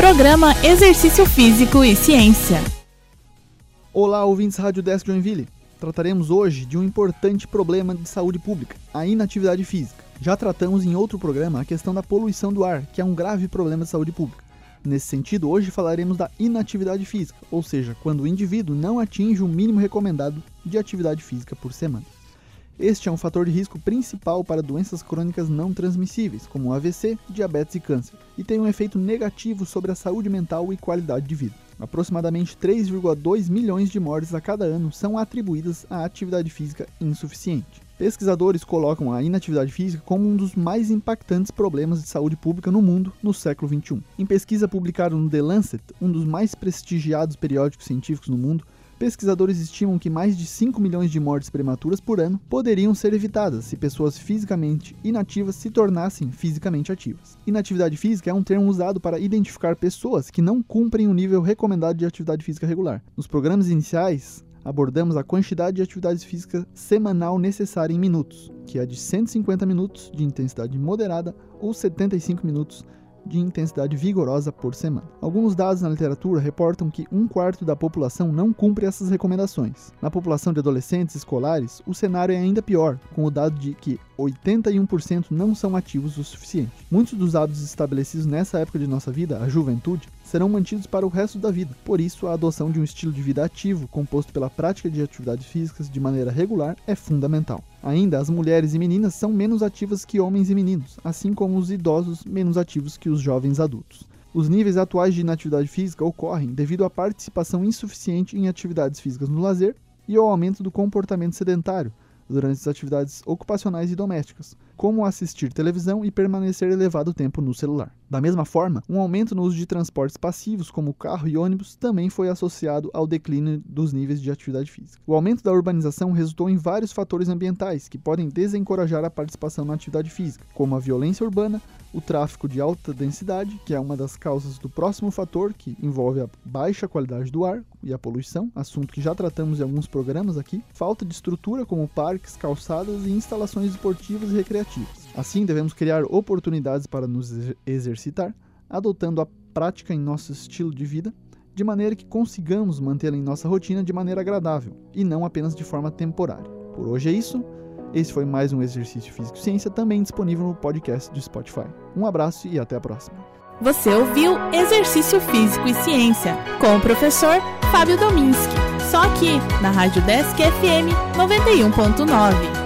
Programa Exercício Físico e Ciência. Olá, ouvintes Rádio Desk Joinville. Trataremos hoje de um importante problema de saúde pública, a inatividade física. Já tratamos em outro programa a questão da poluição do ar, que é um grave problema de saúde pública. Nesse sentido, hoje falaremos da inatividade física, ou seja, quando o indivíduo não atinge o mínimo recomendado de atividade física por semana. Este é um fator de risco principal para doenças crônicas não transmissíveis, como AVC, diabetes e câncer, e tem um efeito negativo sobre a saúde mental e qualidade de vida. Aproximadamente 3,2 milhões de mortes a cada ano são atribuídas à atividade física insuficiente. Pesquisadores colocam a inatividade física como um dos mais impactantes problemas de saúde pública no mundo no século XXI. Em pesquisa publicada no The Lancet, um dos mais prestigiados periódicos científicos no mundo, pesquisadores estimam que mais de 5 milhões de mortes prematuras por ano poderiam ser evitadas se pessoas fisicamente inativas se tornassem fisicamente ativas. Inatividade física é um termo usado para identificar pessoas que não cumprem o nível recomendado de atividade física regular. Nos programas iniciais, abordamos a quantidade de atividade física semanal necessária em minutos, que é de 150 minutos de intensidade moderada ou 75 minutos de intensidade vigorosa por semana. Alguns dados na literatura reportam que um quarto da população não cumpre essas recomendações. Na população de adolescentes escolares, o cenário é ainda pior, com o dado de que 81% não são ativos o suficiente. Muitos dos hábitos estabelecidos nessa época de nossa vida, a juventude, serão mantidos para o resto da vida. Por isso, a adoção de um estilo de vida ativo, composto pela prática de atividades físicas de maneira regular, é fundamental. Ainda, as mulheres e meninas são menos ativas que homens e meninos, assim como os idosos menos ativos que os jovens adultos. Os níveis atuais de inatividade física ocorrem devido à participação insuficiente em atividades físicas no lazer e ao aumento do comportamento sedentário, durante as atividades ocupacionais e domésticas, como assistir televisão e permanecer elevado tempo no celular. Da mesma forma, um aumento no uso de transportes passivos, como carro e ônibus, também foi associado ao declínio dos níveis de atividade física. O aumento da urbanização resultou em vários fatores ambientais que podem desencorajar a participação na atividade física, como a violência urbana, o tráfego de alta densidade, que é uma das causas do próximo fator, que envolve a baixa qualidade do ar e a poluição, assunto que já tratamos em alguns programas aqui, falta de estrutura como parques, calçadas e instalações esportivas e recreativas. Assim, devemos criar oportunidades para nos exercitar, adotando a prática em nosso estilo de vida, de maneira que consigamos mantê-la em nossa rotina de maneira agradável e não apenas de forma temporária. Por hoje é isso. Esse foi mais um Exercício Físico Ciência, também disponível no podcast do Spotify. Um abraço e até a próxima. Você ouviu Exercício Físico e Ciência com o professor Fábio Dominski, só aqui na Rádio Desk FM 91.9.